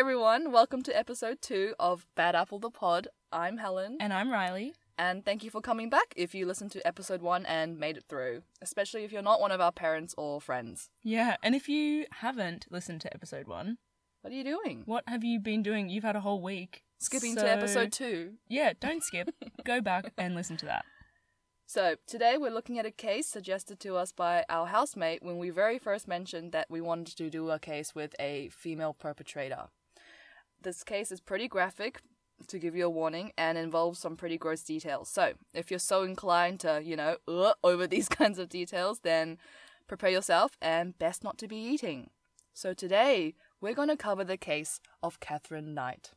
everyone, welcome to episode two of Bad Apple the Pod. I'm Helen, And I'm Riley. and thank you for coming back if you listened to episode one and made it through, especially if you're not one of our parents or friends. Yeah, and if you haven't listened to episode one, What are you doing? what have you been doing? You've had a whole week. Skipping So- to episode two. Yeah, don't skip. Go back and listen to that. So, today we're looking at a case suggested to us by our housemate when we very first mentioned that we wanted to do a case with a female perpetrator. This case is pretty graphic, to give you a warning, and involves some pretty gross details. So, if you're so inclined to, you know, uh, over these kinds of details, then prepare yourself and best not to be eating. So, today we're going to cover the case of Catherine Knight.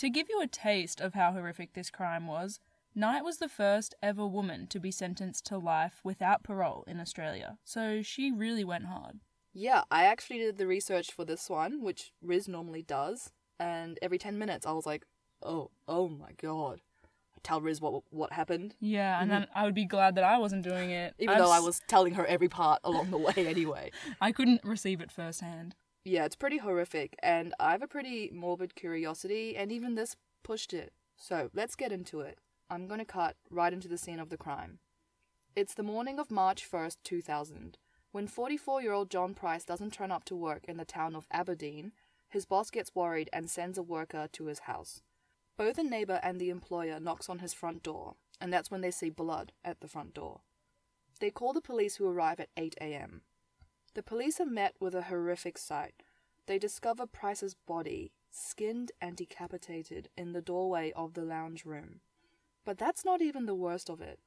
To give you a taste of how horrific this crime was, Knight was the first ever woman to be sentenced to life without parole in Australia, so she really went hard. Yeah, I actually did the research for this one, which Riz normally does, and every 10 minutes I was like, oh, oh my god. I tell Riz what what happened, Yeah, and then I would be glad that I wasn't doing it. even I've though I was telling her every part along the way anyway. I couldn't receive it firsthand. Yeah, it's pretty horrific, and I have a pretty morbid curiosity, and even this pushed it. So let's get into it. I'm gonna cut right into the scene of the crime. It's the morning of March 1st, 2000, when 44 year old John Price doesn't turn up to work in the town of Aberdeen. His boss gets worried and sends a worker to his house. Both a neighbor and the employer knocks on his front door, and that's when they see blood at the front door. They call the police who arrive at 8 a.m. The police are met with a horrific sight. They discover Price's body, skinned and decapitated, in the doorway of the lounge room. But that's not even the worst of it.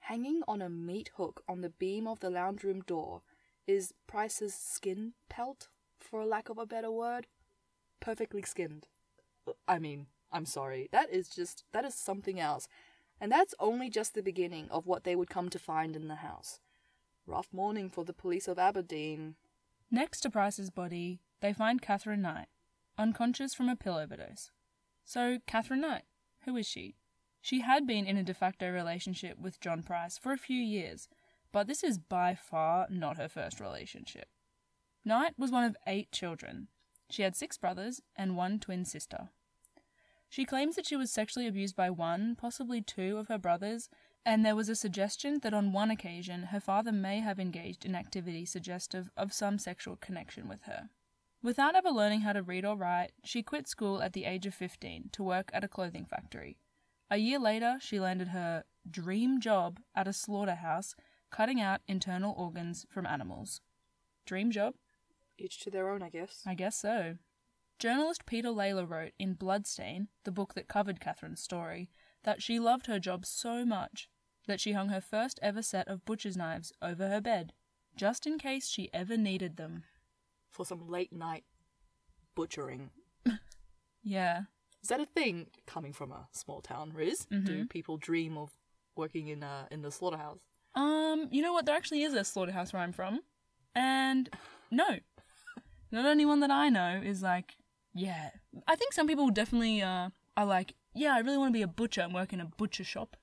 Hanging on a meat hook on the beam of the lounge room door is Price's skin pelt, for lack of a better word. Perfectly skinned. I mean, I'm sorry. That is just, that is something else. And that's only just the beginning of what they would come to find in the house. Rough morning for the police of Aberdeen. Next to Price's body, they find Catherine Knight, unconscious from a pill overdose. So, Catherine Knight, who is she? She had been in a de facto relationship with John Price for a few years, but this is by far not her first relationship. Knight was one of eight children. She had six brothers and one twin sister. She claims that she was sexually abused by one, possibly two, of her brothers, and there was a suggestion that on one occasion her father may have engaged in activity suggestive of some sexual connection with her. Without ever learning how to read or write, she quit school at the age of 15 to work at a clothing factory. A year later, she landed her dream job at a slaughterhouse, cutting out internal organs from animals. Dream job? Each to their own, I guess. I guess so. Journalist Peter Lalor wrote in Bloodstain, the book that covered Catherine's story, that she loved her job so much that she hung her first ever set of butcher's knives over her bed, just in case she ever needed them. For some late night butchering. Yeah. Is that a thing coming from a small town, Riz? Do people dream of working in uh, in the slaughterhouse? Um, you know what? There actually is a slaughterhouse where I'm from. And no. Not anyone that I know is like, yeah. I think some people definitely uh, are like, yeah, I really want to be a butcher and work in a butcher shop.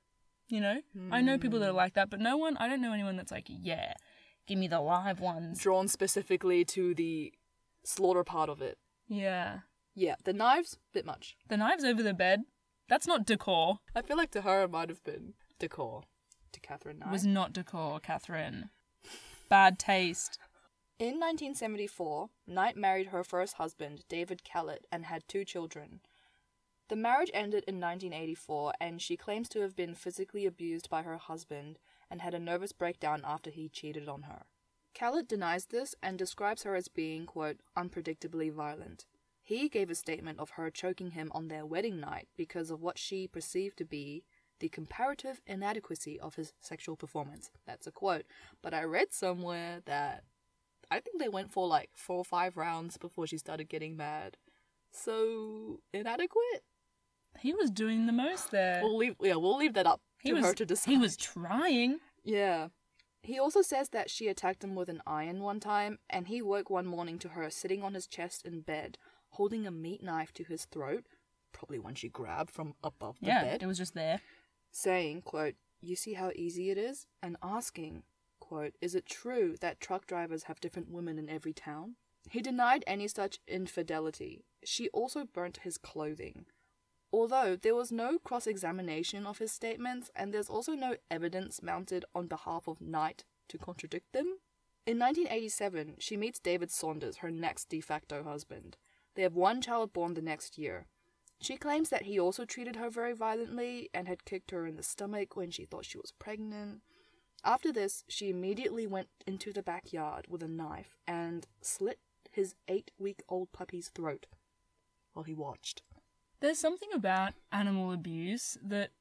You know? I know people that are hmm. like that, but no one, I don't know anyone that's like, yeah, give me the live ones. Drawn specifically to the slaughter part of it. Yeah. Yeah, the knives, bit much. The knives over the bed, that's not decor. I feel like to her it might have been decor. To Catherine Knight. Was not decor, Catherine. Bad taste. In 1974, Knight married her first husband, David Kellett, and had two children. The marriage ended in 1984, and she claims to have been physically abused by her husband and had a nervous breakdown after he cheated on her. Kellett denies this and describes her as being, quote, unpredictably violent. He gave a statement of her choking him on their wedding night because of what she perceived to be the comparative inadequacy of his sexual performance. That's a quote. But I read somewhere that I think they went for like four or five rounds before she started getting mad. So inadequate? He was doing the most there. We'll leave yeah, we'll leave that up he to was her to decide. he was trying. Yeah. He also says that she attacked him with an iron one time, and he woke one morning to her sitting on his chest in bed, holding a meat knife to his throat, probably one she grabbed from above the yeah, bed, it was just there. saying, quote, You see how easy it is? And asking, quote, Is it true that truck drivers have different women in every town? He denied any such infidelity. She also burnt his clothing. Although there was no cross examination of his statements, and there's also no evidence mounted on behalf of Knight to contradict them. In 1987, she meets David Saunders, her next de facto husband. They have one child born the next year. She claims that he also treated her very violently and had kicked her in the stomach when she thought she was pregnant. After this, she immediately went into the backyard with a knife and slit his eight week old puppy's throat while he watched. There's something about animal abuse that,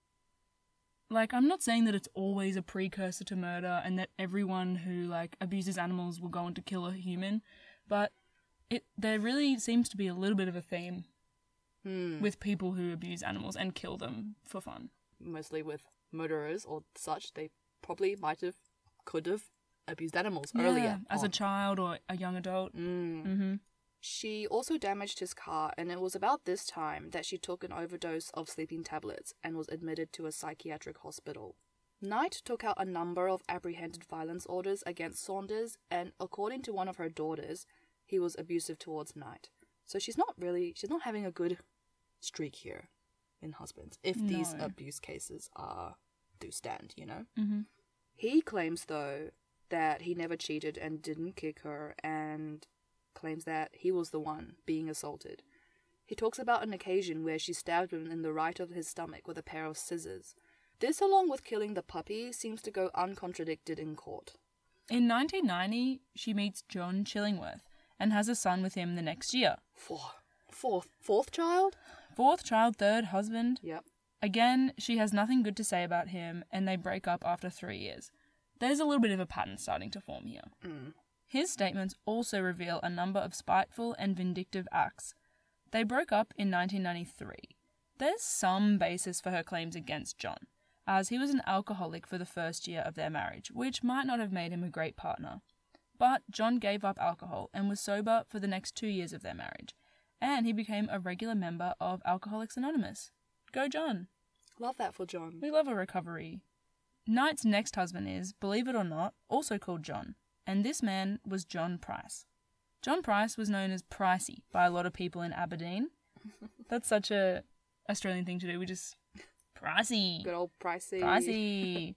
like, I'm not saying that it's always a precursor to murder and that everyone who, like, abuses animals will go on to kill a human, but it there really seems to be a little bit of a theme Hmm. with people who abuse animals and kill them for fun. Mostly with murderers or such, they probably might have, could have abused animals earlier. as a child or a young adult. Mm. Mm-hmm. She also damaged his car, and it was about this time that she took an overdose of sleeping tablets and was admitted to a psychiatric hospital. Knight took out a number of apprehended violence orders against Saunders, and according to one of her daughters, he was abusive towards Knight. So she's not really, she's not having a good streak here in husbands, if these abuse cases are do stand, you know? Mm-hmm. He claims, though, that he never cheated and didn't kick her, and claims that he was the one being assaulted. He talks about an occasion where she stabbed him in the right of his stomach with a pair of scissors. This, along with killing the puppy, seems to go uncontradicted in court. In 1990, she meets John Chillingworth and has a son with him the next year. Four, fourth, fourth child? Fourth child, third husband. Yep. Again, she has nothing good to say about him, and they break up after three years. There's a little bit of a pattern starting to form here. Mm. His statements also reveal a number of spiteful and vindictive acts. They broke up in 1993. There's some basis for her claims against John, as he was an alcoholic for the first year of their marriage, which might not have made him a great partner. But John gave up alcohol and was sober for the next two years of their marriage, and he became a regular member of Alcoholics Anonymous. Go, John! Love that for John. We love a recovery. Knight's next husband is, believe it or not, also called John, and this man was John Price. John Price was known as Pricey by a lot of people in Aberdeen. That's such a Australian thing to do. We just Pricey, Good old Pricey. Pricey.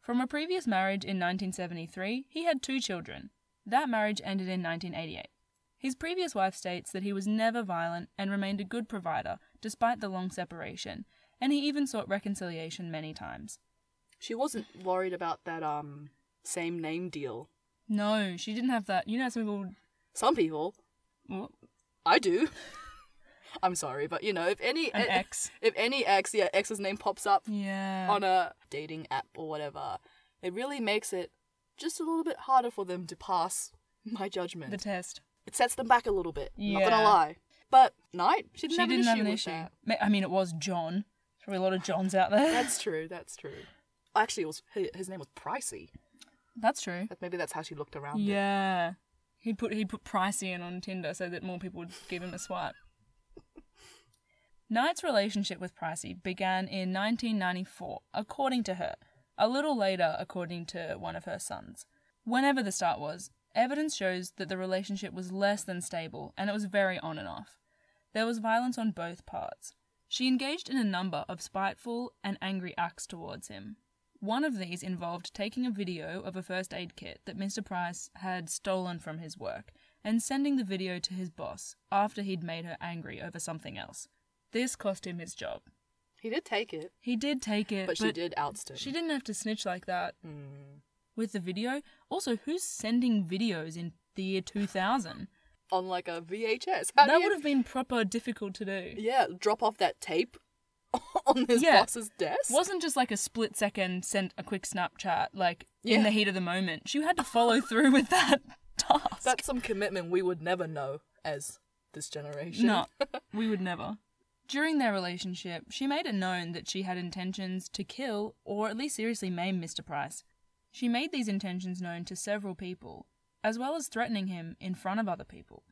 From a previous marriage in 1973, he had two children. That marriage ended in 1988. His previous wife states that he was never violent and remained a good provider despite the long separation, and he even sought reconciliation many times. She wasn't worried about that um same name deal. No, she didn't have that. You know, some people. Some people, Well, I do. I'm sorry, but you know, if any an eh, ex. if any ex, yeah, ex's name pops up Yeah. on a dating app or whatever, it really makes it just a little bit harder for them to pass my judgment. the test. it sets them back a little bit. Not gonna lie. But Knight, she didn't She have didn't an have issue an with issue. that. I mean, it was John. There's probably a lot of Johns out there. That's true. That's true. Actually, it was his name was Pricey. That's true. That- Maybe that's how she looked around. it. Yeah. He put he put pricey in on Tinder so that more people would give him a swipe. Knight's relationship with Pricey began in 1994, according to her. A little later, according to one of her sons. Whenever the start was, evidence shows that the relationship was less than stable and it was very on and off. There was violence on both parts. She engaged in a number of spiteful and angry acts towards him. One of these involved taking a video of a first aid kit that Mr. Price had stolen from his work and sending the video to his boss after he'd made her angry over something else. This cost him his job. He did take it, He did take it, but, she did oust him. She didn't have to snitch like that Hmm. with the video. Also, who's sending videos in the year 2000? on like a VHS. How that you- would have been proper difficult to do. yeah, drop off that tape on his Yeah. boss's desk. wasn't just like a split second sent a quick Snapchat like in the heat of the moment. She had to follow through with that task. That's some commitment we would never know as this generation. No, we would never. During their relationship, she made it known that she had intentions to kill or at least seriously maim Mr. Price. She made these intentions known to several people, as well as threatening him in front of other people.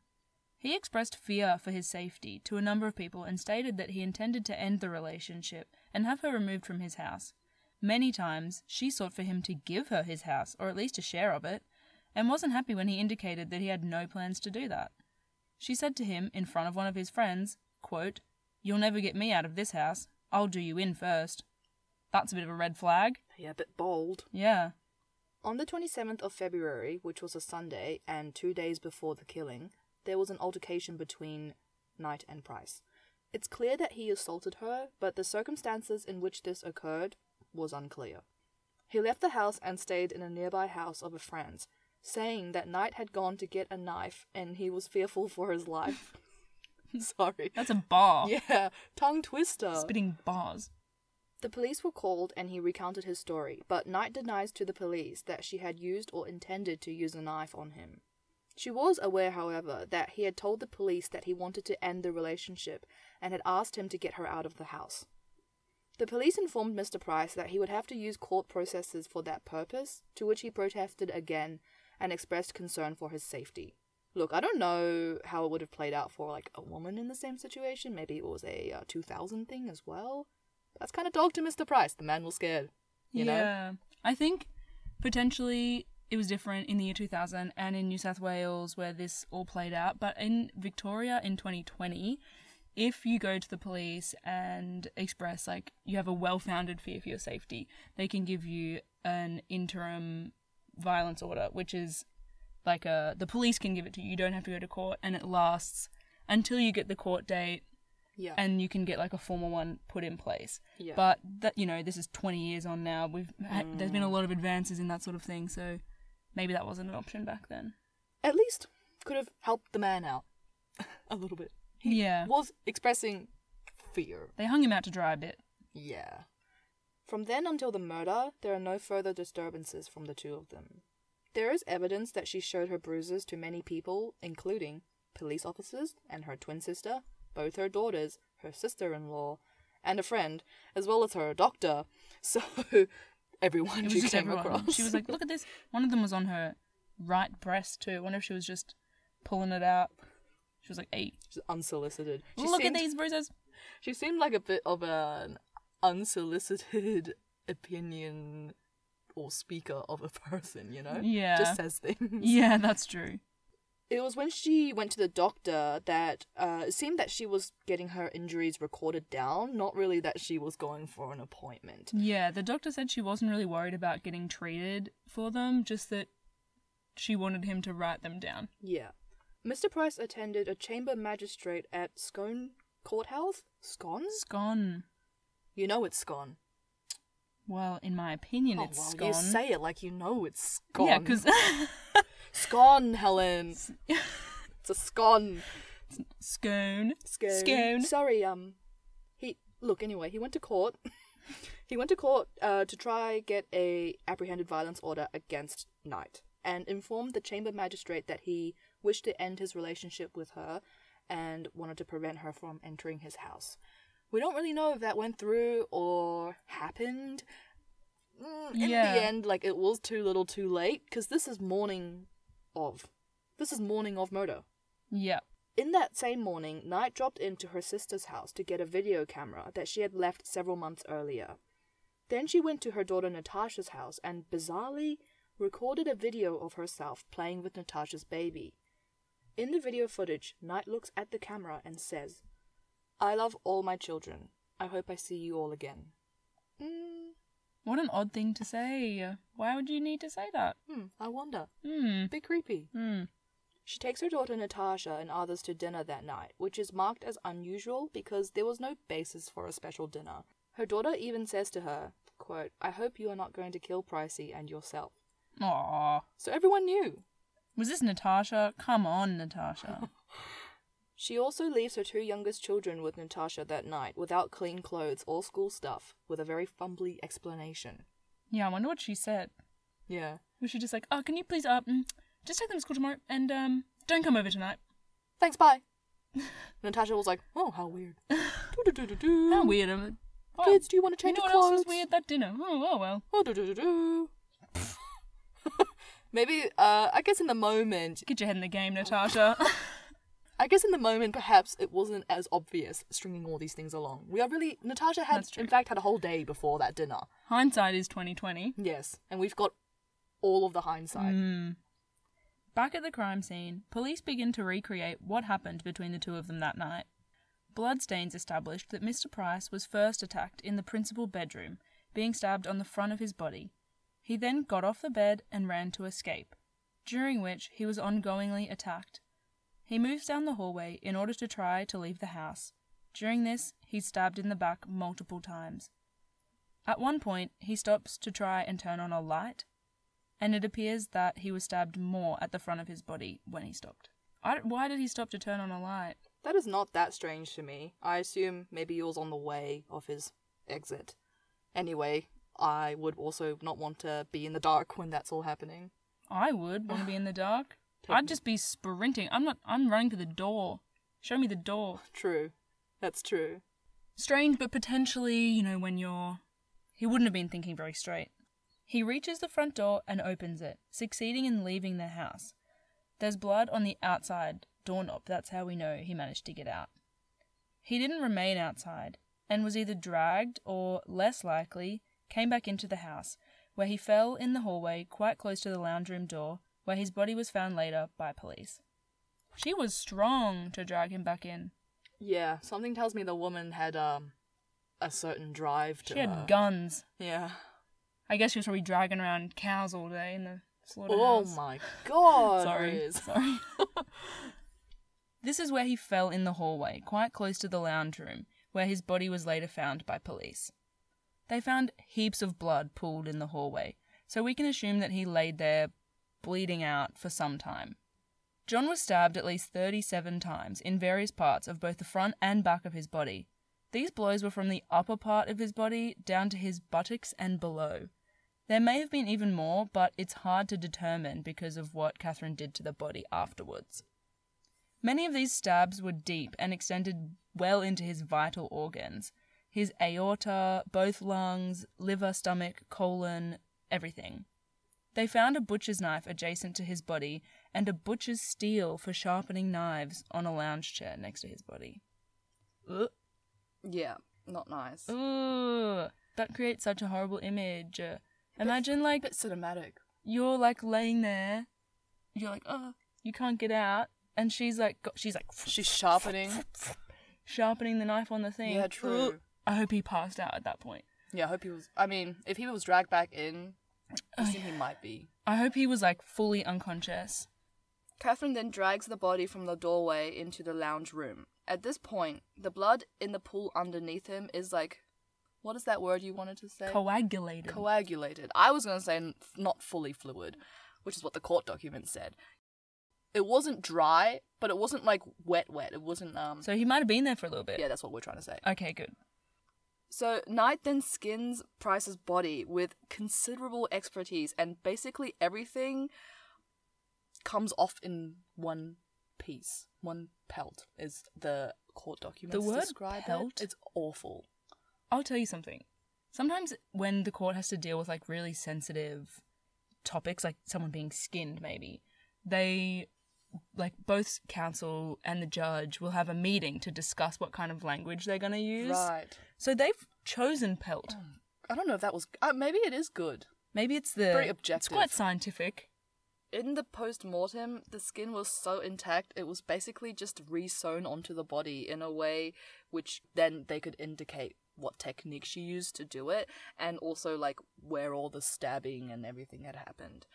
He expressed fear for his safety to a number of people and stated that he intended to end the relationship and have her removed from his house. Many times, she sought for him to give her his house, or at least a share of it, and wasn't happy when he indicated that he had no plans to do that. She said to him, in front of one of his friends, quote, You'll never get me out of this house. I'll do you in first. That's a bit of a red flag. Yeah, a bit bold. Yeah. On the 27th of February, which was a Sunday and two days before the killing, there was an altercation between Knight and Price. It's clear that he assaulted her, but the circumstances in which this occurred was unclear. He left the house and stayed in a nearby house of a friend's, saying that Knight had gone to get a knife and he was fearful for his life. Sorry. That's a bar. Yeah, tongue twister. Spitting bars. The police were called and he recounted his story, but Knight denies to the police that she had used or intended to use a knife on him. She was aware, however, that he had told the police that he wanted to end the relationship and had asked him to get her out of the house. The police informed Mr. Price that he would have to use court processes for that purpose, to which he protested again and expressed concern for his safety. Look, I don't know how it would have played out for like a woman in the same situation. Maybe it was a uh, 2000 thing as well. That's kind of dog to Mr. Price. The man was scared. You know? yeah. I think potentially it was different in the year 2000 and in New South Wales where this all played out. But in Victoria in 2020, if you go to the police and express like you have a well-founded fear for your safety, they can give you an interim violence order, which is like a the police can give it to you. You don't have to go to court, and it lasts until you get the court date, Yeah. and you can get like a formal one put in place. yeah. But that you know, this is 20 years on now. We've had, there's been a mm. lot of advances in that sort of thing, so maybe that wasn't an option back then. at least could have helped the man out a little bit. Yeah, Was expressing fear. they hung him out to dry a bit. Yeah. From then until the murder, there are no further disturbances from the two of them. There is evidence that she showed her bruises to many people, including police officers and her twin sister, both her daughters, her sister in law, and a friend, as well as her doctor. So, everyone she came everyone. across. She was like, "Look at this." One of them was on her right breast too. I wonder if she was just pulling it out. She was like, "Hey, She's unsolicited. She look seemed, at these bruises." She seemed like a bit of an unsolicited opinion or speaker of a person, you know? Yeah. Just says things. Yeah, that's true. It was when she went to the doctor that uh, it seemed that she was getting her injuries recorded down, not really that she was going for an appointment. Yeah, the doctor said she wasn't really worried about getting treated for them, just that she wanted him to write them down. Yeah. Mr. Price attended a chamber magistrate at Scone Courthouse? Scones? Scone. You know it's Scone. Well, in my opinion, Oh, it's well, scone. you say it like you know it's Scone. yeah, because Scone, Helen. it's a scone. scone. Scone. Scone. Sorry, um, he look anyway. He went to court. he went to court uh, to try get a apprehended violence order against Knight, and informed the chamber magistrate that he wished to end his relationship with her, and wanted to prevent her from entering his house. We don't really know if that went through or happened. Mm, in Yeah. the end, like it was too little, too late, because this is morning of. This is morning of murder. Yeah. In that same morning, Knight dropped into her sister's house to get a video camera that she had left several months earlier. Then she went to her daughter Natasha's house and bizarrely recorded a video of herself playing with Natasha's baby. In the video footage, Knight looks at the camera and says, I love all my children. I hope I see you all again. Mm, What an odd thing to say. Why would you need to say that? hmm, I wonder. Hmm. Bit creepy. Hmm. She takes her daughter Natasha and others to dinner that night, which is marked as unusual because there was no basis for a special dinner. Her daughter even says to her, quote, I hope you are not going to kill Pricey and yourself. Aw. So everyone knew. Was this Natasha? Come on, Natasha. She also leaves her two youngest children with Natasha that night without clean clothes or school stuff, with a very fumbly explanation. yeah, I wonder what she said. Yeah. Was she just like, oh, can you please, uh, mm, just take them to school tomorrow and, um, don't come over tonight? Thanks, bye. Natasha was like, oh, how weird. How weird. Um, well, Kids, do you want to change you know what clothes? else was weird? That dinner. Oh, oh well. Oh, do, do, do, do. Maybe, uh, I guess in the moment, Get your head in the game, Natasha. I guess in the moment, perhaps it wasn't as obvious stringing all these things along. We are really Natasha had, in fact, had a whole day before that dinner. Hindsight is 2020. Yes, and we've got all of the hindsight. Mm. Back at the crime scene, police begin to recreate what happened between the two of them that night. Bloodstains established that Mr. Price was first attacked in the principal bedroom, being stabbed on the front of his body. He then got off the bed and ran to escape, during which he was ongoingly attacked. He moves down the hallway in order to try to leave the house. During this, he's stabbed in the back multiple times. At one point, he stops to try and turn on a light, and it appears that he was stabbed more at the front of his body when he stopped. I, why did he stop to turn on a light? That is not that strange to me. I assume maybe he was on the way of his exit. Anyway, I would also not want to be in the dark when that's all happening. I would want to be in the dark. I'd just be sprinting. I'm not. I'm running for the door. Show me the door. True. That's true. Strange, but potentially, you know, when you're. He wouldn't have been thinking very straight. He reaches the front door and opens it, succeeding in leaving the house. There's blood on the outside doorknob. That's how we know he managed to get out. He didn't remain outside and was either dragged or, less likely, came back into the house, where he fell in the hallway quite close to the lounge room door, where his body was found later by police. She was strong to drag him back in. Yeah, something tells me the woman had um a certain drive to She had her. guns. yeah. I guess she was probably dragging around cows all day in the slaughterhouse. Oh my god. Sorry. Sorry. this is where he fell in the hallway, quite close to the lounge room, where his body was later found by police. They found heaps of blood pooled in the hallway, so we can assume that he laid there bleeding out for some time. John was stabbed at least 37 times in various parts of both the front and back of his body. These blows were from the upper part of his body down to his buttocks and below. There may have been even more, but it's hard to determine because of what Catherine did to the body afterwards. Many of these stabs were deep and extended well into his vital organs his aorta, both lungs, liver, stomach, colon, everything. They found a butcher's knife adjacent to his body and a butcher's steel for sharpening knives on a lounge chair next to his body. Ugh. Yeah, not nice. Ooh, that creates such a horrible image. Uh, Imagine like bit cinematic. you're like laying there, you're like, oh, you can't get out, and she's like, go- she's like She's sharpening. sharpening the knife on the thing. Yeah, true. Ugh. I hope he passed out at that point. Yeah, I hope he was. I mean, if he was dragged back in, I assume he might be. I hope he was like fully unconscious. Catherine then drags the body from the doorway into the lounge room. At this point, the blood in the pool underneath him is like, what is that word you wanted to say? Coagulated. Coagulated. I was gonna say n- not fully fluid, which is what the court document said. It wasn't dry, but it wasn't like wet, wet. It wasn't um. so he might have been there for a little bit. yeah, that's what we're trying to say. Okay, good. So Knight then skins Price's body with considerable expertise, and basically everything comes off in one piece, one pelt. Is the court documents word describe pelt? it? It's awful. I'll tell you something. Sometimes when the court has to deal with like really sensitive topics, like someone being skinned, maybe, they like both counsel and the judge will have a meeting to discuss what kind of language they're going to use. Right. So they've chosen pelt. I don't know if that was. Uh, maybe it is good. Maybe it's the Very objective. It's quite scientific. In the post mortem, the skin was so intact, it was basically just re sewn onto the body in a way which then they could indicate what technique she used to do it, and also like where all the stabbing and everything had happened.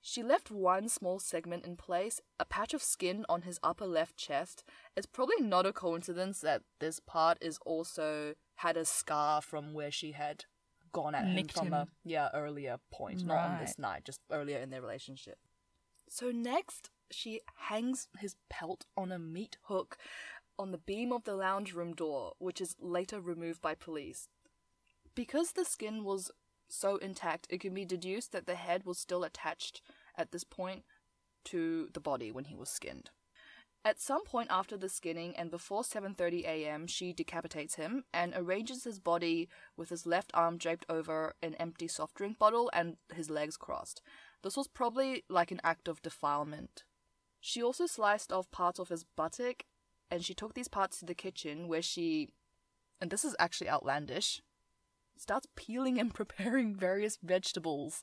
She left one small segment in place, a patch of skin on his upper left chest. It's probably not a coincidence that this part is also had a scar from where she had gone at him from him. a yeah earlier point, not on this night, just earlier in their relationship. So next, she hangs his pelt on a meat hook on the beam of the lounge room door, which is later removed by police. Because the skin was so intact, it can be deduced that the head was still attached at this point to the body when he was skinned. At some point after the skinning and before 7:30 a.m., she decapitates him and arranges his body with his left arm draped over an empty soft drink bottle and his legs crossed. This was probably like an act of defilement She also sliced off parts of his buttock, and she took these parts to the kitchen where she, and this is actually outlandish, starts peeling and preparing various vegetables.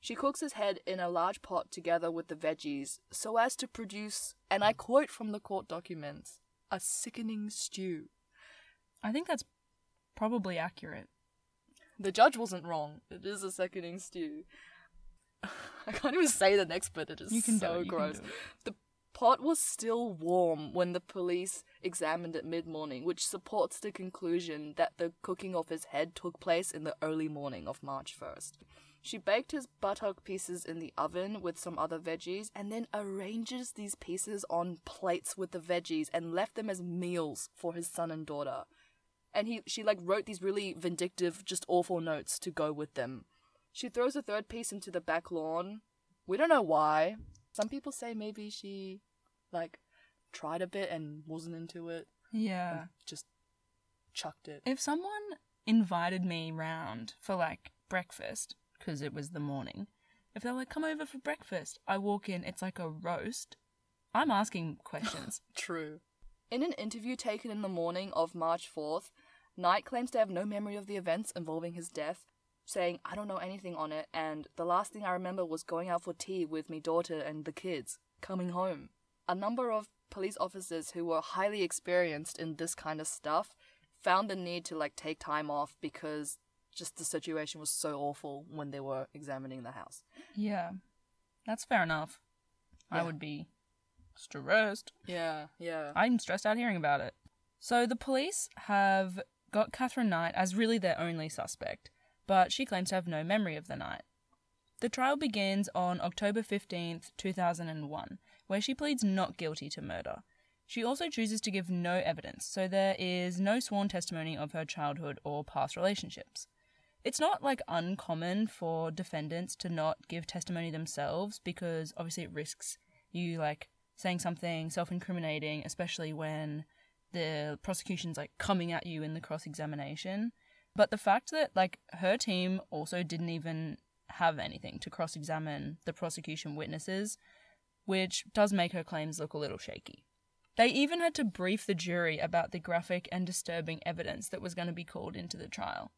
She cooks his head in a large pot together with the veggies so as to produce, and I quote from the court documents, a sickening stew. I think that's probably accurate. The judge wasn't wrong. It is a sickening stew. I can't even say the next bit. It is You can so it, you can gross. The pot was still warm when the police examined it mid morning, which supports the conclusion that the cooking of his head took place in the early morning of March 1st. She baked his buttock pieces in the oven with some other veggies and then arranges these pieces on plates with the veggies and left them as meals for his son and daughter. And he she like wrote these really vindictive, just awful notes to go with them. She throws a third piece into the back lawn. We don't know why. Some people say maybe she like tried a bit and wasn't into it. Yeah. Just chucked it. If someone invited me round for like breakfast, because it was the morning, if they're like, come over for breakfast, I walk in, it's like a roast, I'm asking questions. True. In an interview taken in the morning of March 4th, Knight claims to have no memory of the events involving his death, saying, I don't know anything on it, and the last thing I remember was going out for tea with me daughter and the kids, coming home. A number of police officers who were highly experienced in this kind of stuff found the need to like take time off because just the situation was so awful when they were examining the house. yeah. That's fair enough. I would be stressed. Yeah, yeah. I'm stressed out hearing about it. So the police have got Catherine Knight as really their only suspect, but she claims to have no memory of the night. The trial begins on October 15th, 2001, where she pleads not guilty to murder. She also chooses to give no evidence, so there is no sworn testimony of her childhood or past relationships. It's not like uncommon for defendants to not give testimony themselves because obviously it risks you like saying something self-incriminating, especially when the prosecution's like coming at you in the cross-examination. But the fact that like her team also didn't even have anything to cross-examine the prosecution witnesses, which does make her claims look a little shaky. They even had to brief the jury about the graphic and disturbing evidence that was going to be called into the trial.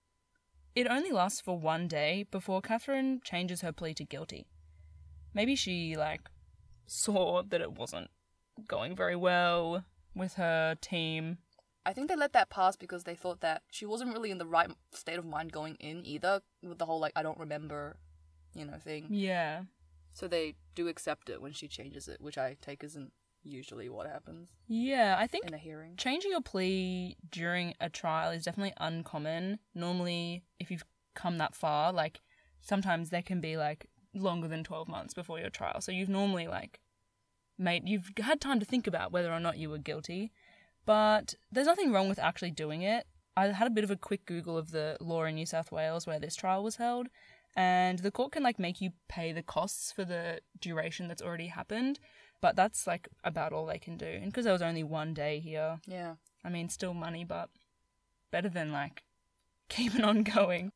It only lasts for one day before Catherine changes her plea to guilty. Maybe she, like, saw that it wasn't going very well with her team. I think they let that pass because they thought that she wasn't really in the right state of mind going in either with the whole like I don't remember, you know, thing. Yeah. So they do accept it when she changes it, which I take isn't usually what happens Yeah, I think in a hearing. changing your plea during a trial is definitely uncommon. Normally, if you've come that far, like sometimes there can be like longer than 12 months before your trial. So you've normally like made you've had time to think about whether or not you were guilty. But there's nothing wrong with actually doing it. I had a bit of a quick Google of the law in New South Wales where this trial was held, and the court can like make you pay the costs for the duration that's already happened, but that's like about all they can do. And because there was only one day here, Yeah. I mean, still money, but better than like keeping on going.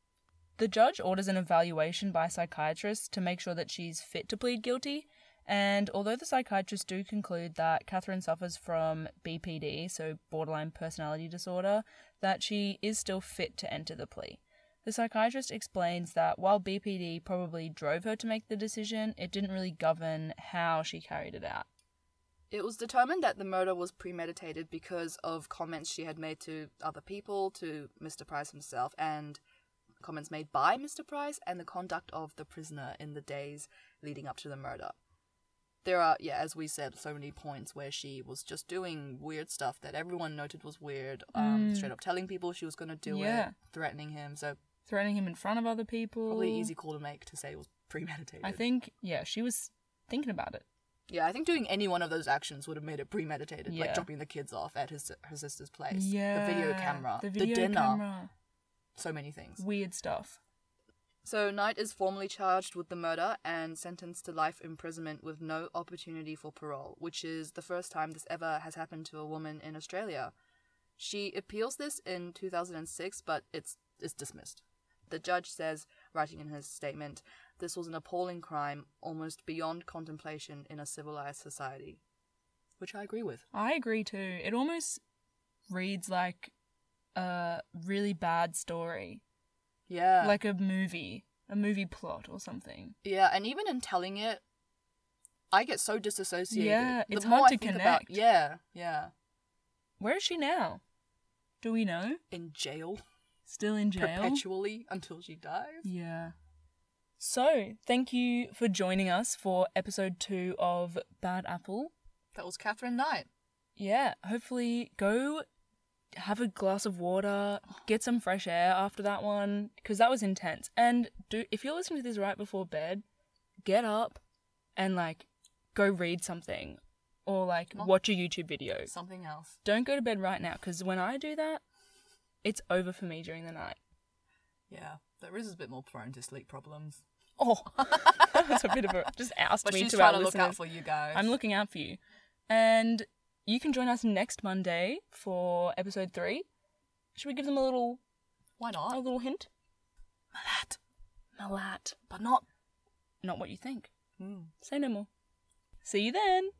The judge orders an evaluation by a psychiatrist to make sure that she's fit to plead guilty. And although the psychiatrists do conclude that Catherine suffers from BPD, so borderline personality disorder, that she is still fit to enter the plea. The psychiatrist explains that while BPD probably drove her to make the decision, it didn't really govern how she carried it out. It was determined that the murder was premeditated because of comments she had made to other people, to Mr. Price himself, and comments made by Mr. Price and the conduct of the prisoner in the days leading up to the murder. There are, yeah, as we said, so many points where she was just doing weird stuff that everyone noted was weird, um, Mm. straight up telling people she was going to do Yeah. it, threatening him. So, Threatening him in front of other people. probably easy call to make to say it was premeditated. I think, yeah, she was thinking about it. Yeah, I think doing any one of those actions would have made it premeditated, like dropping the kids off at his her sister's place. Yeah. the video camera, The the, video dinner, camera. so many things. Weird stuff. So Knight is formally charged with the murder and sentenced to life imprisonment with no opportunity for parole, which is the first time this ever has happened to a woman in Australia. She appeals this in 2006, but it's it's dismissed. The judge says, writing in his statement, this was an appalling crime, almost beyond contemplation in a civilized society. Which I agree with. I agree too. It almost reads like a really bad story, Yeah. like a movie, a movie plot or something. Yeah, and even in telling it, I get so disassociated. Yeah, The it's hard I to think about- connect. yeah, yeah. Where is she now? Do we know? In jail, Still in jail? perpetually until she dies. Yeah. So, thank you for joining us for episode two of Bad Apple. That was Catherine Knight. Yeah, hopefully go have a glass of water, get some fresh air after that one because that was intense. And do if you're listening to this right before bed, get up and like go read something or like Not- watch a YouTube video. Something else. Don't go to bed right now because when I do that, it's over for me during the night. Yeah, that Riz is a bit more prone to sleep problems. Oh, that's a bit of a just asked But me she's to trying our to look out for you guys. I'm looking out for you. And you can join us next Monday for episode three. Should we give them a little Why not? a little hint? Malat. Malat. But not. Not what you think. Hmm. Say no more. See you then.